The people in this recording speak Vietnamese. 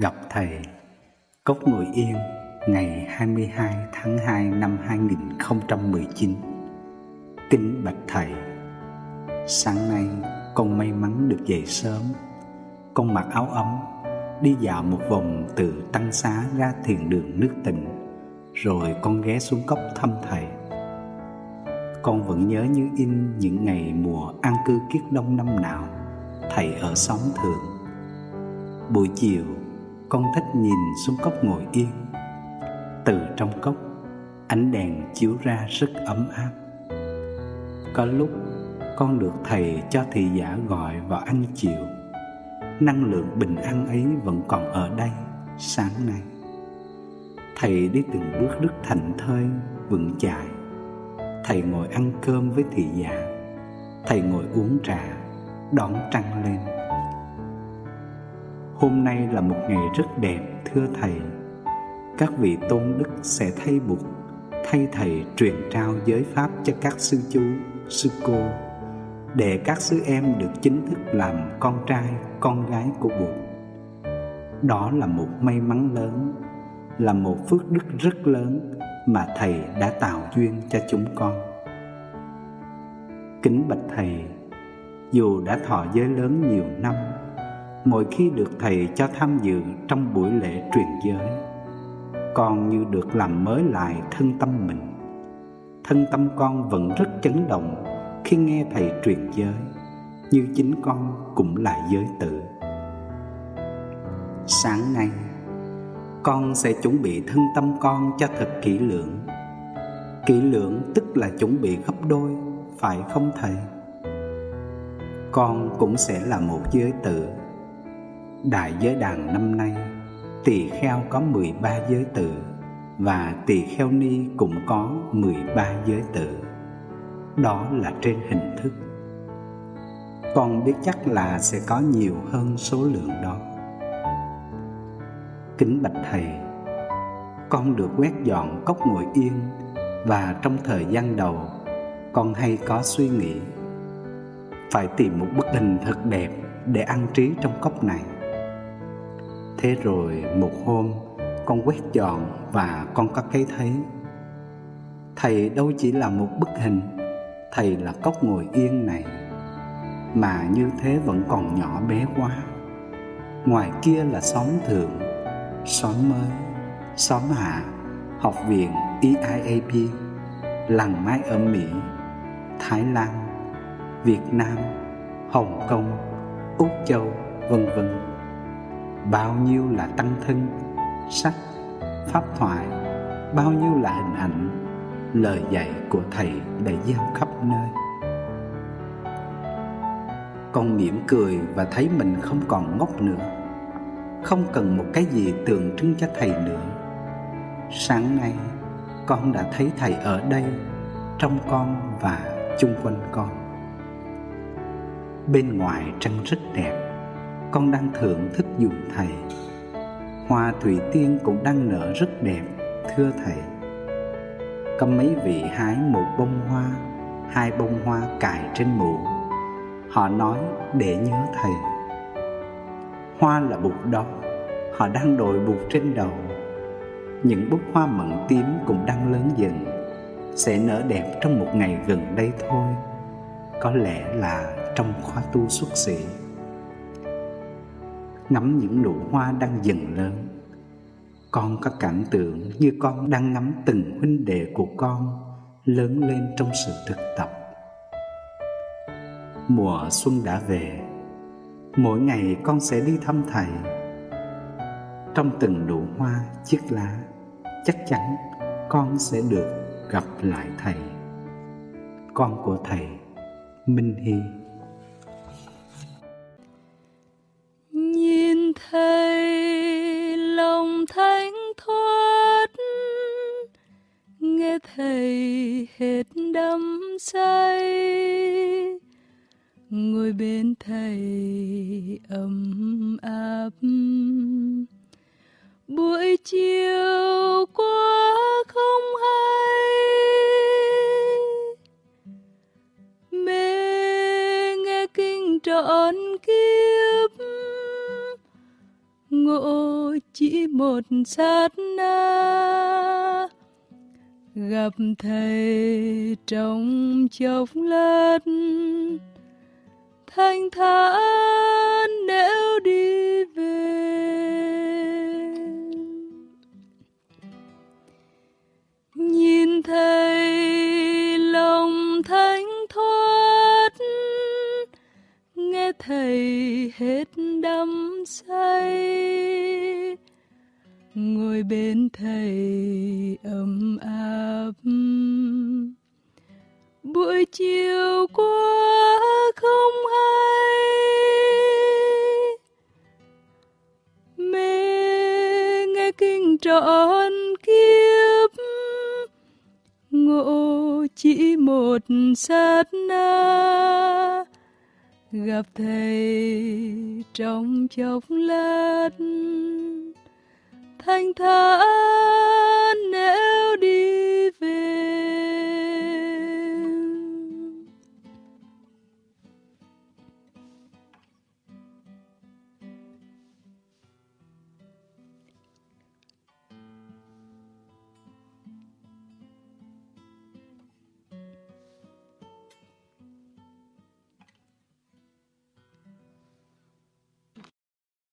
Gặp Thầy, Cốc Ngồi Yên ngày 22 tháng 2 năm 2019 Kính Bạch Thầy, Sáng nay con may mắn được dậy sớm. Con mặc áo ấm, Đi dạo một vòng từ Tăng Xá ra thiền đường nước tịnh, Rồi con ghé xuống cốc thăm Thầy. Con vẫn nhớ như in những ngày mùa an cư kiết đông năm nào Thầy ở xóm thượng Buổi chiều con thích nhìn xuống cốc ngồi yên. Từ trong cốc, ánh đèn chiếu ra rất ấm áp. Có lúc, con được thầy cho thị giả gọi vào ăn chiều. Năng lượng bình an ấy vẫn còn ở đây, sáng nay. Thầy đi từng bước rất thành thơi, vững chãi. Thầy ngồi ăn cơm với thị giả. Thầy ngồi uống trà, đón trăng lên. Hôm nay là một ngày rất đẹp thưa Thầy. Các vị tôn đức sẽ thay bụt, Thay Thầy truyền trao giới pháp cho các sư chú, sư cô Để các sư em được chính thức làm con trai, con gái của Bụt Đó là một may mắn lớn Là một phước đức rất lớn Mà Thầy đã tạo duyên cho chúng con. Kính bạch Thầy Dù đã thọ giới lớn nhiều năm mỗi khi được thầy cho tham dự trong buổi lễ truyền giới, con như được làm mới lại thân tâm mình. Thân tâm con vẫn rất chấn động khi nghe thầy truyền giới, như chính con cũng là giới tử. Sáng nay, con sẽ chuẩn bị thân tâm con cho thật kỹ lưỡng. Kỹ lưỡng tức là chuẩn bị gấp đôi, phải không thầy? Con cũng sẽ là một giới tử. Đại giới đàn năm nay, Tỳ kheo có 13 giới tự, Và tỳ kheo ni cũng có 13 giới tự. Đó là trên hình thức. Con biết chắc là sẽ có nhiều hơn số lượng đó. Kính bạch Thầy, Con được quét dọn cốc ngồi yên, Và trong thời gian đầu, Con hay có suy nghĩ, Phải tìm một bức hình thật đẹp Để ăn trí trong cốc này. Thế rồi một hôm, con quét dọn và con có cái thấy. Thầy đâu chỉ là một bức hình, Thầy là cốc ngồi yên này, Mà như thế vẫn còn nhỏ bé quá. Ngoài kia là xóm thượng, Xóm mới, Xóm hạ, Học viện EIAP Làng mái ở Mỹ, Thái Lan, Việt Nam, Hồng Kông, Úc Châu, vân vân bao nhiêu là tăng thân sách pháp thoại, bao nhiêu là hình ảnh, lời dạy của thầy đã gieo khắp nơi. Con mỉm cười và thấy mình không còn ngốc nữa, không cần một cái gì tượng trưng cho thầy nữa. Sáng nay, con đã thấy thầy ở đây, trong con và chung quanh con. Bên ngoài trăng rất đẹp con đang thưởng thức dùng thầy. Hoa thủy tiên cũng đang nở rất đẹp, thưa thầy. Có mấy vị hái một bông hoa, hai bông hoa cài trên mũ. Họ nói để nhớ thầy. Hoa là bụt đó họ đang đội bụt trên đầu. Những búp hoa mận tím cũng đang lớn dần, sẽ nở đẹp trong một ngày gần đây thôi. Có lẽ là trong khóa tu xuất sĩ ngắm những nụ hoa đang dần lớn. Con có cảm tưởng như con đang ngắm từng huynh đệ của con lớn lên trong sự thực tập. Mùa xuân đã về, mỗi ngày con sẽ đi thăm thầy. Trong từng nụ hoa, chiếc lá, chắc chắn con sẽ được gặp lại thầy. Con của thầy, minh hy. Ngồi bên thầy ấm áp. Buổi chiều qua không hay, mê nghe kinh trọn kiếp. Ngộ chỉ một sát na, gặp thầy trong chốc lát thanh thản nếu đi về. Nhìn thấy lòng thanh thoát, nghe thầy hết đắm say. Ngồi bên thầy ấm áp. Buổi chiều qua trọn kiếp. Ngộ chỉ một sát na gặp thầy trong chốc lát. Thanh thản